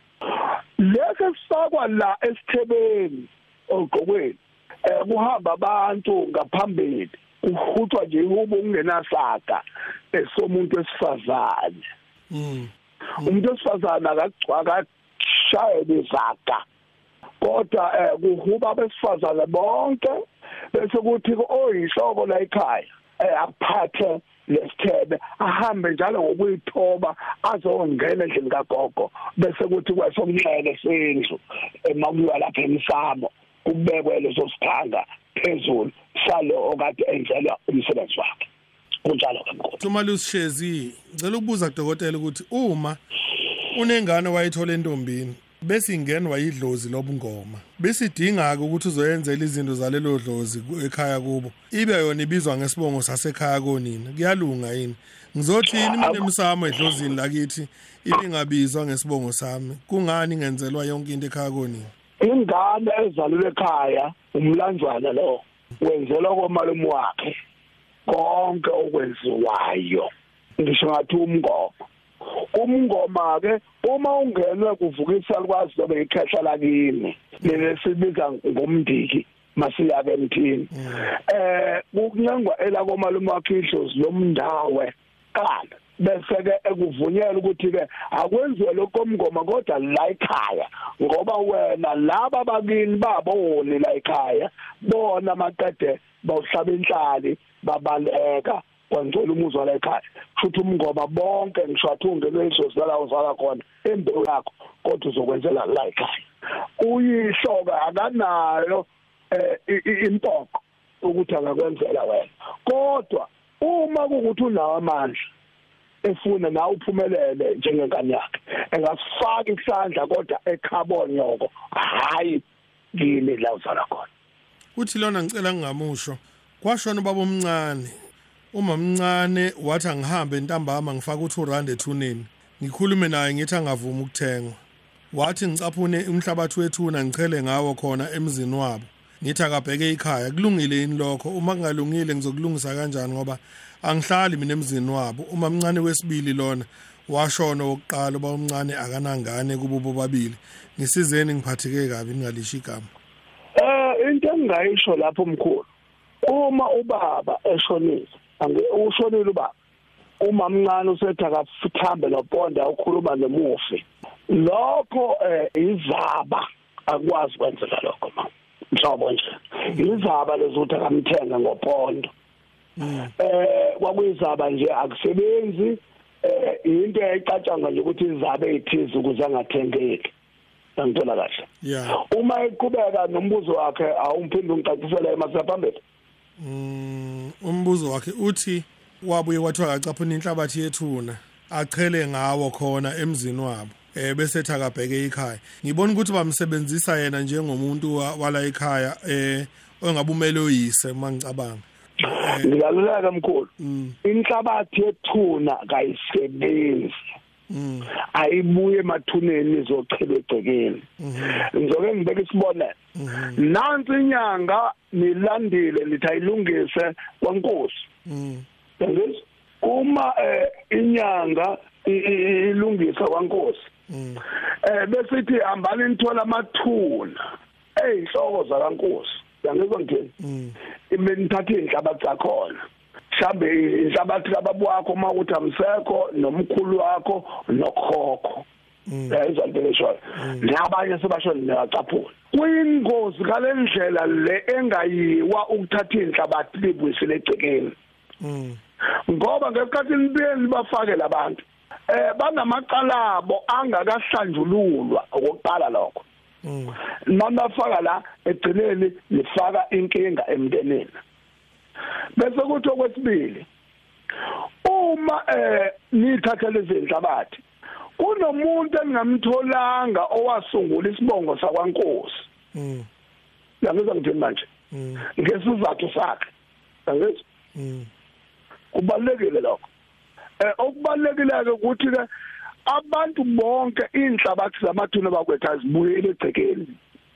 Lese sifakwa la esithebeni ogqokweni eh kuhamba abantu ngaphambili kuhutshwa nje ihubo kungenasaga esomuntu esifazane Mm. Umuntu esifazane akagcwaka shayela izaga kodwa eh kuhuba abesifazane bonke bese kuthi oyinhloko la ekhaya eh aphathe lesithebe ahambe njalo ngokuyithoba azongena endlini kagogo bese kuthi kwesomnxele sendlu emakuyiwa lapha emsamo kubekwe leso siphanga phezulu salo okade enzelwa umsebenzi wakhe. Kunjalo. Ke mkhulu Thuma lusishezi, ngicela ukubuza kudokotela ukuthi uma unengane wayithola entombini bese ingene wayidlozi lobungoma besidinga ke ukuthi uzoyenzela izinto zalelo dlozi ekhaya kubo? Ibe yona ibizwa ngesibongo sasekhaya konina. Kuyalunga yini? Ngizothini mina emsamo edlozini lakithi ibingabizwa ngesibongo sami? Kungani ngenzelwa yonke into ekhaya konina? Ingane ezalulwe ekhaya umlanjwana lo wenzelwa komalume wakhe. Konke okwenziwayo. Ngisho ngathi umngoma. Umngoma ke uma ungenwe kuvukisa likwazi lobe ikhehla lakini lesibiza ngomndiki masiya ke emthini eh kunyangwa elakomalume wakhe idlozi lomndawe qala. Bese ke ekuvunyela ukuthi ke akwenziwe lokomngoma kodwa la ekhaya. Ngoba wena laba bakini baboni la ekhaya bona maqede bawuhlaba inhlali babaleka kwangcola umuzwa la ekhaya. Futhi umngoma bonke ngisho athi ungenwe idlozi la uzala khona embewu yakho kodwa uzokwenzela la ekhaya. Uyihloka akanayo eh impoko ukuthi akakwenzela wena. Kodwa uma kukuthi unawo amandla efuna na uphumelele njengengane yakhe engasifaka isandla kodwa ekhabonyoko hayi kini la uzala khona? Uthi lona ngicela ngingamusho kwashona ubaba omncane. Uma mncane wathi angihambe ntambama ngifaka u2 rand ethuneni. Ngikhulume naye ngithi angavumi ukuthengwa. Wathi ngicaphune umhlabathi wethuna ngichele ngawo khona emzini wabo. Ngithi akabheke ikhaya kulungile yini lokho? Uma kungalungile ngizokulungisa kanjani ngoba angihlali mina emzini wabo. Uma mncane wesibili lona washona wokuqala uba umncane akanangane kubo bobabili. Ngisizeni ngiphatheke kabi ningalisho igama. Eh into engayisho lapho mkhulu uma ubaba eshonile ushonile ubaba uma mncane usethi akafithambe noponda ukhuluma nemufi lokho eh izaba akwazi kwenzeka lokho ma mhlobo nje. Izaba lezuthi akamthenge ngopondo. Eh kwakuyizaba nje akusebenzi eh into eyicatshanga nje ukuthi izaba ezithize ukuze angathengeki. Ngithola kahle? Uma eqhubeka nombuzo wakhe awumphinde ungicacisele emasaphambili umbuzo wakhe uthi wabuye wathiwa akacaphuna inhlabathi yethuna achele ngawo khona emzini wabo eh bese ethi akabheke ekhaya ngibona ukuthi bamsebenzisa yena njengomuntu wa- wala ekhaya eh ongabumele oyise mangicabanga ngilaluleka mkhulu. Mm. inhlabathi yethuna kayisebenzi. mm ayibuye emathuneni izochela egcekeni ngizoke ngibeka isibonelo nansi inyanga nilandile nithi ayilungise kwankosi. Mm yangizwa uma eh, inyanga ilungisa kwankosi. Mm eh bese ithi hambani nithola amathuna. Eyinhloko zakankosi. Yangizwa ngithini? Mm. Ibe nithatha inhlabathi zakhona. Mhlambe inhlabathi kababa wakho uma uthi amsekho nomkhulu wakho nokhokho. Yayizwa into leshoyo nabanye sebasho niyacapula kuyingozi kalendlela le engayiwa ukuthatha inhlabathi libuyisele egcekeni. Mm. Ngoba ngesikhathi nibeni bafake labantu eh banamaqala abo angakahlanjululwa okokuqala lokho. Mm. Nabafaka la egcineni lifaka inkinga emndenini. Bese kuthi okwesibili uma eh nithathele izinhlabathi kunomuntu engamtholanga owasungula isibongo sakwankosi. Mm. Yangizwa ngithini manje? Mm. Ngesizathu sakhe. Yangizwa? Mm. Kubalekile lokho. Eh okubalekile ke ukuthi ke abantu bonke inhlabathi zamathuna bakwethu azibuyele egcekeni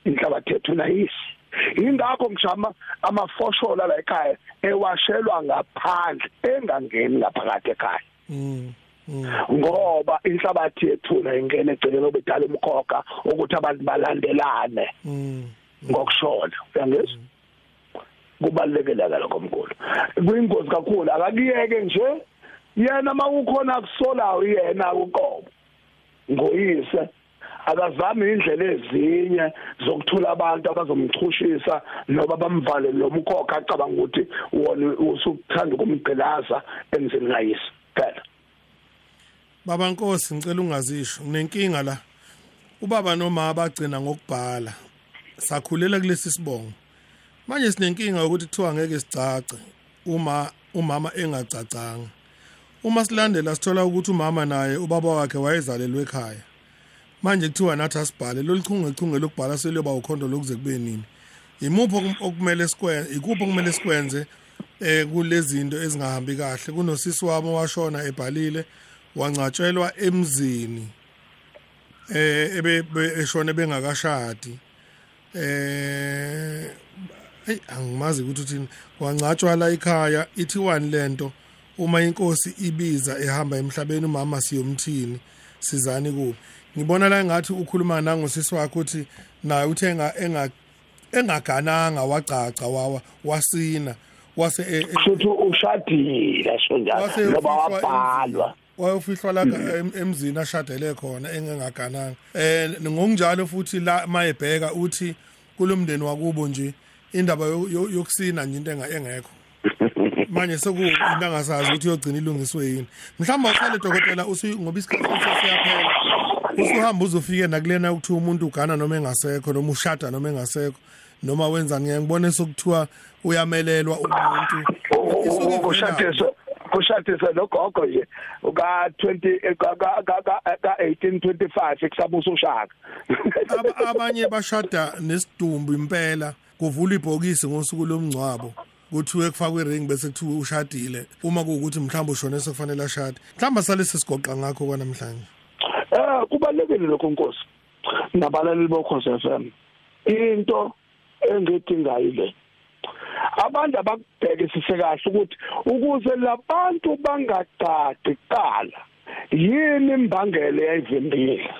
inhlabathi yethu nayisi. Ingakho ngishama amafoshola la ekhaya ewashelwa ngaphandle engangeni ngaphakathi ekhaya. Mm mm. Ngoba inhlabathi yethuna ingene egcekeni obedala umkhokha ukuthi abantu balandelane. Mm. Ngokushona uyangizwa? Kubalekile ke lokho mkhulu. Kuyingozi kakhulu. Akakiyeke nje yena mawukhona kusolayo yena uqobo ngoyise akazame indlela ezinye zokuthula abantu abazomchushisa noba bamvale lomkhokha acabanga ukuthi wona usukuthanda ukumgqilaza emzini kayise. Phela. Baba Nkosi ngicela ungazisho. Nginenkinga la. Ubaba noma bagcina ngokubhala. Sakhulela kulesi sibongo. Manje sinenkinga ukuthi kuthiwa ngeke sicace uma umama engacacanga. Uma silandela sithola ukuthi umama naye ubaba wakhe wayezalelwe ekhaya. Manje kuthiwa nathi asibhale loluchungechunge lokubhala seluyoba ukhondo lokuze kube nini. Imuphi okum- okumele sikwenze ikuphi okumele sikwenze eh kulezi zinto ezingahambi kahle? Kunosisi wami washona ebhalile wangcwatshelwa emzini eh ebe be- eshone bengakashadi eh hey angimazi ukuthi uthini. Wangcatshwa la ekhaya ithi one lento uma inkosi ibiza ehamba emhlabeni umama siyomthini sizani kubi ngibona la ngathi ukhuluma nangosisi wakhe uthi naye enga engagananga wacaca wawa wasina wase e- e- futhi ushadile sonjalo ngoba wabhalwa. wayofihlwa la em- emzini ashadele khona engengagananga. Eh ngokunjalo futhi la mayebheka uthi kulomndeni wakubo nje indaba yo- yo- yokusina nje into engekho. Manje sekuyinto angasazi ukuthi yogcina ilungiswe yini. Mhlawumbe uqale dokotela ngoba isikhathi sesiyaphela usuhamba uzofike nakulena ukuthiwa umuntu ugana noma engasekho noma ushada noma engasekho noma wenzani ngeke ngibone sokuthiwa uyamelelwa umuntu. Kushadiswa kushadiswa nogogo nje uka 20 ka ka ka ka 1825 ekusabusa ushaka Aba- abanye bashada nesidumbu impela kuvula ibhokisi ngosuku lomngcwabo. Kuthiwe kufakwe ring bese kuthiwe ushadile. Uma kuwukuthi mhlawumbe ushone sekufanele ashade. Mhlawumbe sale sesigoqa ngakho kwanamhlanje. Eh kubalekile lokho nkosi. Nabalaleli bokhosi FM into engidingayo ile abantu abakubhekisise kahle ukuthi ukuze labantu bangagadi qala yini imbangela yayivimbile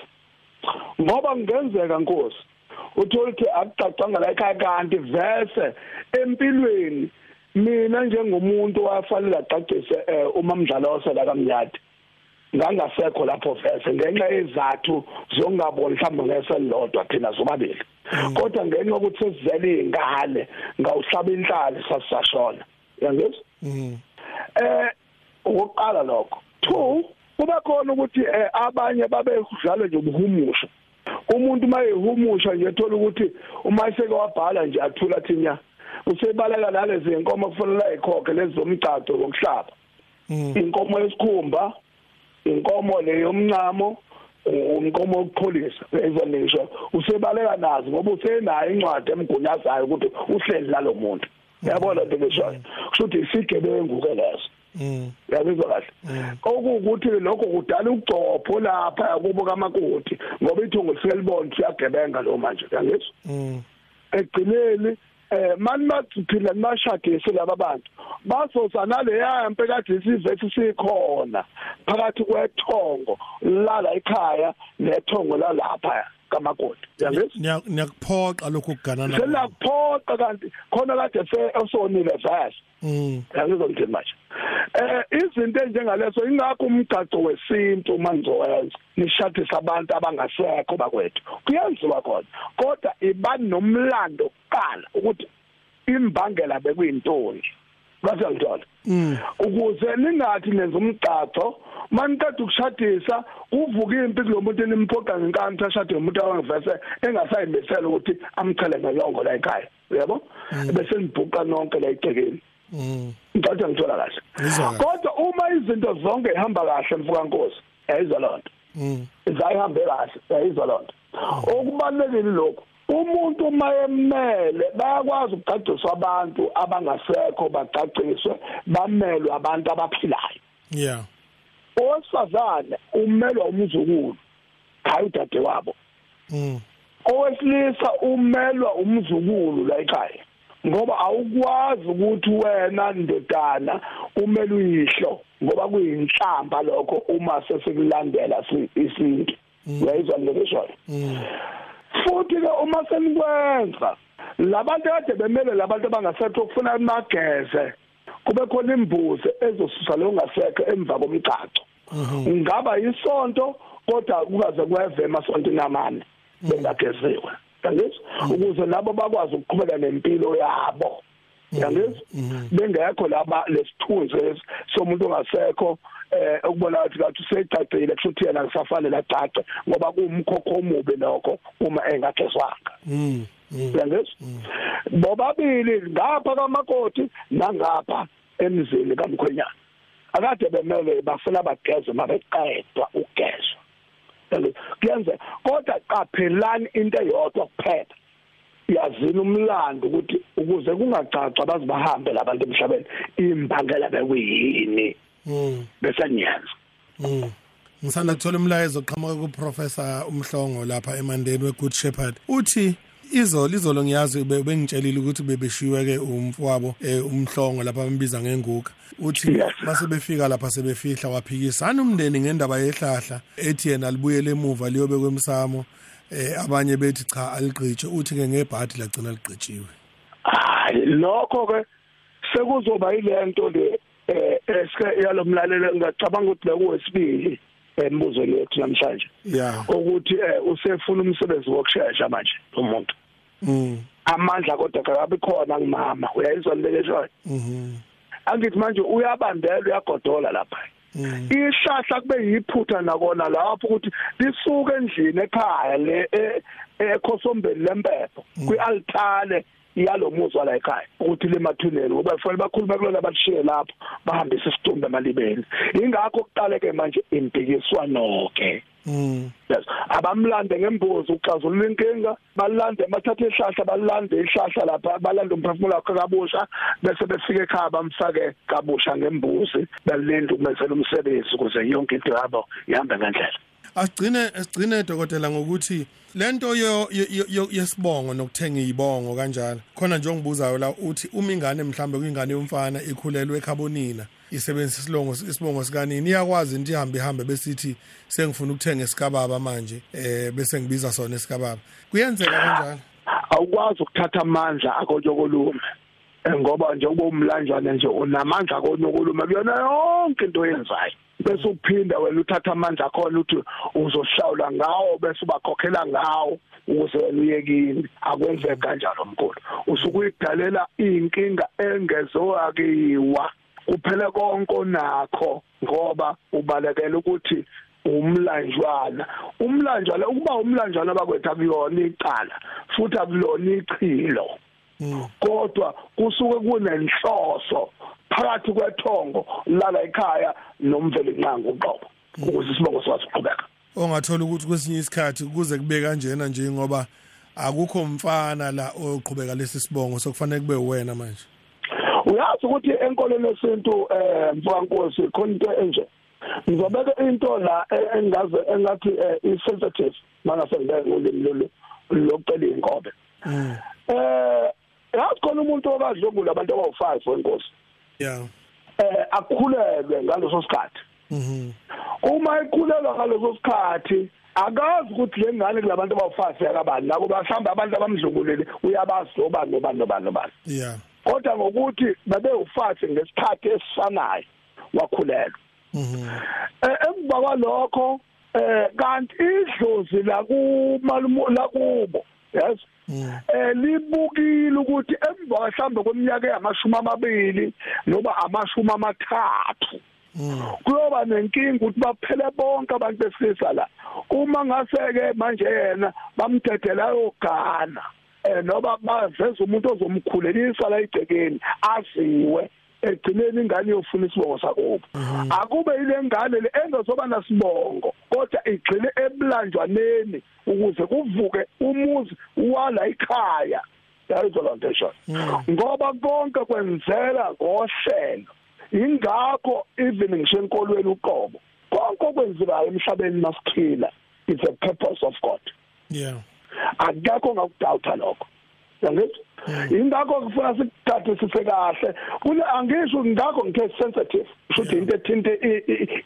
ngoba kungenzeka nkosi uthola ukuthi akucacanga la ekhaya kanti vese empilweni mina njengomuntu wafanele acacise eh, uma mdlalo wasela kamnyati ngangasekho lapho vese ngenxa yezathu zongaboni mhlawumbe ngeselodwa thina sobabili. Kodwa ngenxa ukuthi sesizele ingane ngawuhlaba inhlali sasashona. Yangizwa eh ukuqala lokho. Two kuba khona ukuthi eh, abanye babe kudlala nje ubuhumusho umuntu mayehumusha nje ethola ukuthi uma iseke wabhala nje athula thinya usebaleka nalezi inkomo kufanele ikhokhe lezi zomgcado wokuhlaba. Inkomo yesikhumba inkomo leyomncamo umnkomo wokupholisa ezonisho usebaleka nazo ngoba usenayo incwadi emgunyazayo ukuthi uhleli nalo muntu. Yabona into leshoyo kusho ukuthi isigebengu ke leso. Yabizwa kahle? Okuwukuthi lokho kudala ugcopho lapha kubo kamakoti ngoba ithungo lifike libone siyagebenga lo manje yangizwa egcineni eh mani maphila mashadise laba bantu. Basosa naleya mpe kade isivethi sikhona phakathi kwethongo lala ekhaya nethongo lalapha. Kamakoti. Yangizwa niyakuphoqa lokhu kuganana selakuphoqa kanti khona kade esonile vase. Mm. Yangizwa ngithini manje? Eh izinto enjengaleso ingakho umgcaco wesintu manzowenza nishadisa abantu abangasekho bakwethu. Kuyenziwa khona. Kodwa ibani nomlando kuqala ukuthi imbangela bekuyintoni basangithola ukuze ningathi nenza umgcaco maniqeda ukushadisa kuvuka impi kulomuntuenimphoqa ngenkani ashade umuntu awangivese engasayimisela ukuthi amchele ngelongo la ekhaya. Uyabo? Bese nibhuqa nonke la egcekeni. Ngicela ngithola kahle. Kodwa uma izinto zonke ihamba kahle mfuka nkosi yayizwa lonto zayihambe kahle yayizwa lonto okubalekile lokho umuntu mayemele bayakwazi ukucaciswa abantu abangasekho bacaciswe bamelwe abantu abaphilayo. Yeah owesifazane umelwa umzukulu hayi udade wabo mm. Owesilisa umelwa umzukulu la ekhaya ngoba awukwazi ukuthi wena ndodana umele uyihlo ngoba kuyinhlamba lokho uma sesikulandela isintu uyayizwa lokho futhi ke uma senikwenza labantu kade bemele labantu abangasetho ukufuna imageze kube khona imbuzi ezosusa lo ngasekho emva komcaco. Ngaba isonto kodwa kukaze kweve emasonto namane bengageziwe. Yangizwa ukuze nabo bakwazi ukuqhubeka nempilo yabo. Yangizwa bengekho laba lesithunzi somuntu ongasekho eh ukubona ukuthi kathi usecacile kushuthi yena kusafanele acace ngoba kuwumkhokho omubi lokho uma engagezwanga. Mm yangizwa bobabili ngapha kamakoti nangapha emzini kamkhwenyana. Akade bemele bafuna bageze mabeqedwa ugezwa kuyenze kodwa qaphelani into eyodwa kuphela. Yazini umlando ukuthi ukuze kungacaca bazibahambe labantu emhlabeni imbangela bekuyini? Mm. Bese nyenza mm. Ngisanda kuthola umlayezo oqhamuka kuprofessor umhlongo lapha emandeni wegood shepherd. Uthi izolo izolo ngiyazi bengitshelile ukuthi bebeshiwe ke umfowabo umhlongo lapha bambiza ngenguka. Uthi base befika lapha sebefihla waphikisana umndeni ngendaba yehlahla ethi yena libuyele emuva liyobe kwemsamo. Eh abanye bethi cha aligqitshe uthi ke ngebhathi lagcina ligqitshiwe. Hayi lokho ke sekuzoba yilento le eh eske yalomlalelo ngicabanga ukuthi bekuwesibili embuzweni wethu namhlanje. Yeah ukuthi usefuna umsebenzi wokushesha manje umuntu mm. Amandla kodwa akabe khona ngimama. Uyayizwa lelesho mhm. Angithi manje uyabandela uyagodola lapha. Ihlahla kube yiphutha nakona lapho ukuthi lisuke endlini ekhaya le ekhosombeni lempepho kwialtare yalomuzwa la ekhaya ukuthi lemathuneni ngoba kufanele bakhulume kulona bashiye lapho bahambise isitumbu emalibeni. Ingakho kuqaleke manje impikiswano ke mm yes. Abamlande ngembuzi uxazulula inkinga balande bathathe ihlahla balande ihlahla lapha balande umphefumulo wakhe kabusha bese befike ekhaya bamfake kabusha ngembuzi balinda ukumenzela umsebenzi ukuze yonke into yabo ihambe ngendlela. Asigcine asigcine dokotela ngokuthi lento yesibongo nokuthenga izibongo kanjalo. Khona nje ongibuzayo la uthi uma ingane mhlambe kuyingane yomfana ikhulelwe eKhabonina isebenzisa isilongo isibongo sikanini iyakwazi into ihambe ihambe besithi sengifuna ukuthenga isikababa manje eh bese ngibiza sona isikababa kuyenzeka kanjalo? Awukwazi ukuthatha amandla akonyokolume ngoba nje kube umlanjana nje unamandla akonyokolume kuyona yonke into oyenzayo. Bese uphinda wena uthatha amandla akhona uthi uzohlawula ngawo bese ubakhokhela ngawo ukuze wena uyekini akwenzeki kanjalo mkhulu. Usuke uyidalela inkinga engezowakiwa. Kuphela konke onakho ngoba ubalekela ukuthi umlanjwana. Umlanjwana ukuba umlanjwana bakwethu akuyona icala futhi akulona ichilo. Kodwa kusuke kunenhloso phakathi kwethongo lala ekhaya nomveli nqangu uqobo ukuze isibongo sikwazi ukuqhubeka. Ongathola ukuthi kwesinye isikhathi kuze kube kanjena nje ngoba akukho mfana la oqhubeka lesi sibongo sokufanele kube wena manje. Uyazi ukuthi enkolweni yesintu eh mfowethu khona into enje. Ngizobeka into la engaze engathi i sensitive manje sengibeka ulimi lolu lokucela inkobe eh yazi khona umuntu obadlungula abantu abawu5 wenkosi yeah. Eh akhulelwe ngaleso sikhathi. Mhm uma ekhulelwa ngaleso sikhathi akazi ukuthi le ngane kulabantu abawu5 yakabani nabo bahamba abantu abamdlungulele uyabazi obani nobani nobani nobani. Yeah. Kodwa ngokuthi babe ufathi ngesikhathi esifanayo wakhulelwa. Mhm emva kwalokho eh kanti idlozi la kumalumo la kubo yes? Eh libukile ukuthi emva mhlambe kweminyaka eyamashumi amabili noba amashumi amathathu kuyoba nenkinga ukuthi baphele bonke abantu besilisa la. Uma ngaseke manje yena bamdedela yogana eh noba baveza umuntu ozomkhulelisa la igcekeni aziwe. Egcineni ingane yofuna isibongo sakubo akube ile ngane le engezoba nasibongo kodwa igcine ebulanjwaneni ukuze kuvuke umuzi wala ekhaya yayizo loo nto esho ngoba konke kwenzela ngohlelo. Ingakho even ngisho enkolweni uqobo konke okwenzekayo emhlabeni masiphila it's a purpose of God. Yeah. Akekho ngakudawutha lokho. Yangithi? Ingakho kufuna sikuthathe sise kahle. Kule angisho ngakho ngithe sensitive futhi into ethinte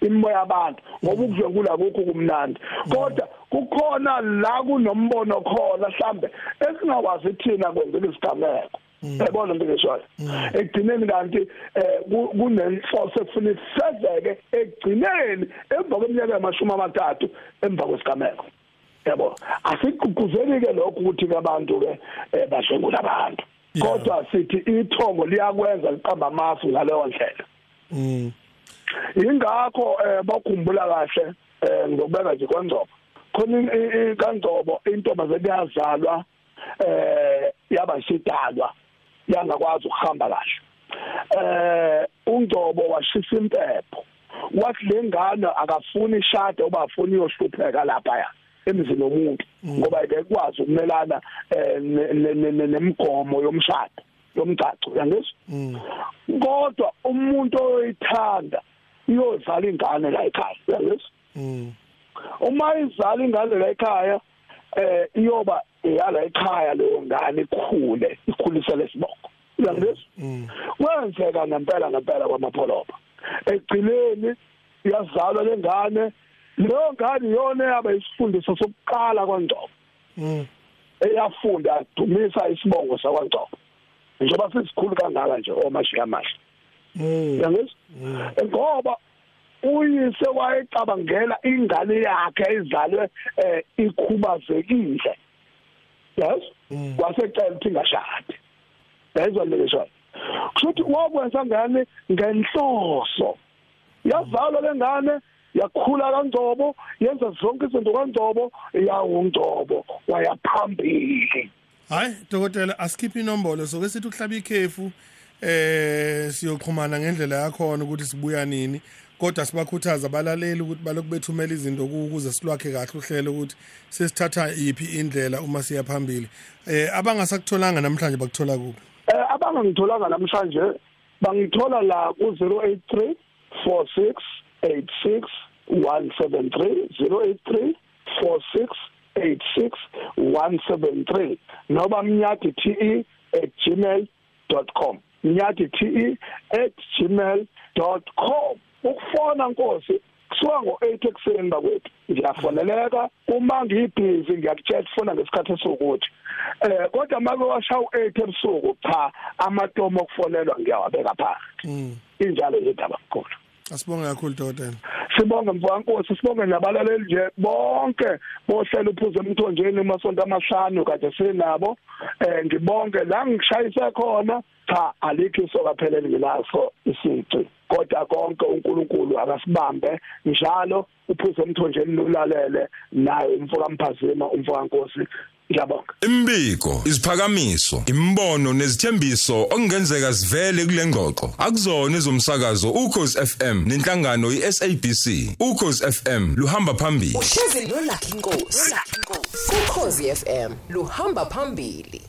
imoya yabantu ngoba ukudlwengula lokho kumnandi. Kodwa kukhona la kunombono khona mhlambe esingawazi thina kwenzeka isigameko. Yabona into ngishoyo ekugcineni kanti kunenhloso efuna isezeke ekugcineni emva kweminyaka yamashumi amathathu emva kwesigameko. Yabo asigqugquzeli ke lokho ukuthi abantu ke bahlengula abantu. Kodwa sithi ithongo liyakwenza liqamba amafu ngaleyo ndlela. Mm. Ingakho bakhumbula kahle ngizobeka nje kwanzobo. Khona kanzobo intombazane yazalwa eh yaba isidalwa yangakwazi ukuhamba kahle. Eh ungcobo washisa impepho. Wathi lengane akafuni ishade oba afuni yohlupheka lapha ya emzini womuntu ngoba ekwazi ukumelana nemigomo yomshado yomgcaco yangizwa? Kodwa umuntu oyithanda iyozala ingane la ekhaya yangizwa? Uma izala ingane la ekhaya eh iyoba eyala ekhaya leyo ngane ikhule ikhulise lesibongo uyangizwa kwenzeka ngempela ngempela kwamapholoba egcineni yazalwa lengane leyo ngane iyona yaba isifundiso sokuqala kwaNgcobo mm. Eyafunda dumisa isibongo sakwaNgcobo njengoba sisikhulu kangaka nje omashiya amahle mm. Yangizwa ngoba uyise wayecabangela ingane yakhe ezalwe eh ikhubazekile. Yes? Wasecela ukuthi ingashadi. Yayizwa lesho kushuthi wakwenza ngane ngenhloso. Yazalwa lengane yakhula kaNgcobo yenza zonke izinto kaNgcobo yawungcobo wayaphambili. Hayi dokotela asikhiphe inombolo. So bese sithi uhlaba ikhefu eh siyoxhumana ngendlela yakho ukuthi sibuya nini. Kodwa sibakhuthaza abalaleli ukuthi balokhu bethumela izinto ukuze silwakhe kahle uhlelo ukuthi sesithatha iphi indlela uma siya phambili. Eh abangasakutholanga namhlanje bakuthola kuphi? Eh abangangitholanga namhlanje bangithola la ku 083 46 86 173 083 46 86 173 noba mnyathi te @gmail.com mnyathi te @gmail.com ukufona nkosi kusuka ngo8 ekseni bakwethu. Ngiyafoneleka. Uma ngibhizi ngiyakutshela fona ngesikhathi esokuthi eh kodwa make washa u8 ebusuku cha amatomo okufonelwa ngiyawabeka phansi. Mm. Injalo indaba kakhulu asibonge kakhulu dokotela. Sibonge mfowethu sibonge nabalaleli nje bonke bohlela uphuzo emthonjeni emasonto amahlanu kade sinabo. Eh ngibonge la ngishayise khona cha alikho isoka phelele ngilaso isici. Kodwa konke uNkulunkulu akasibambe njalo uphuzo emthonjeni lulalele naye umfoka mphazima umfoka nkosi ngiyabonga Imbiko, isiphakamiso, imbono nezithembiso okungenzeka sivele kule ngxoxo. Akuzona ezomsakazo ukhozi FM nenhlangano iSABC. Ukhozi FM luhamba phambili. uhlezi nolakhi inkosi ukhozi FM luhamba phambili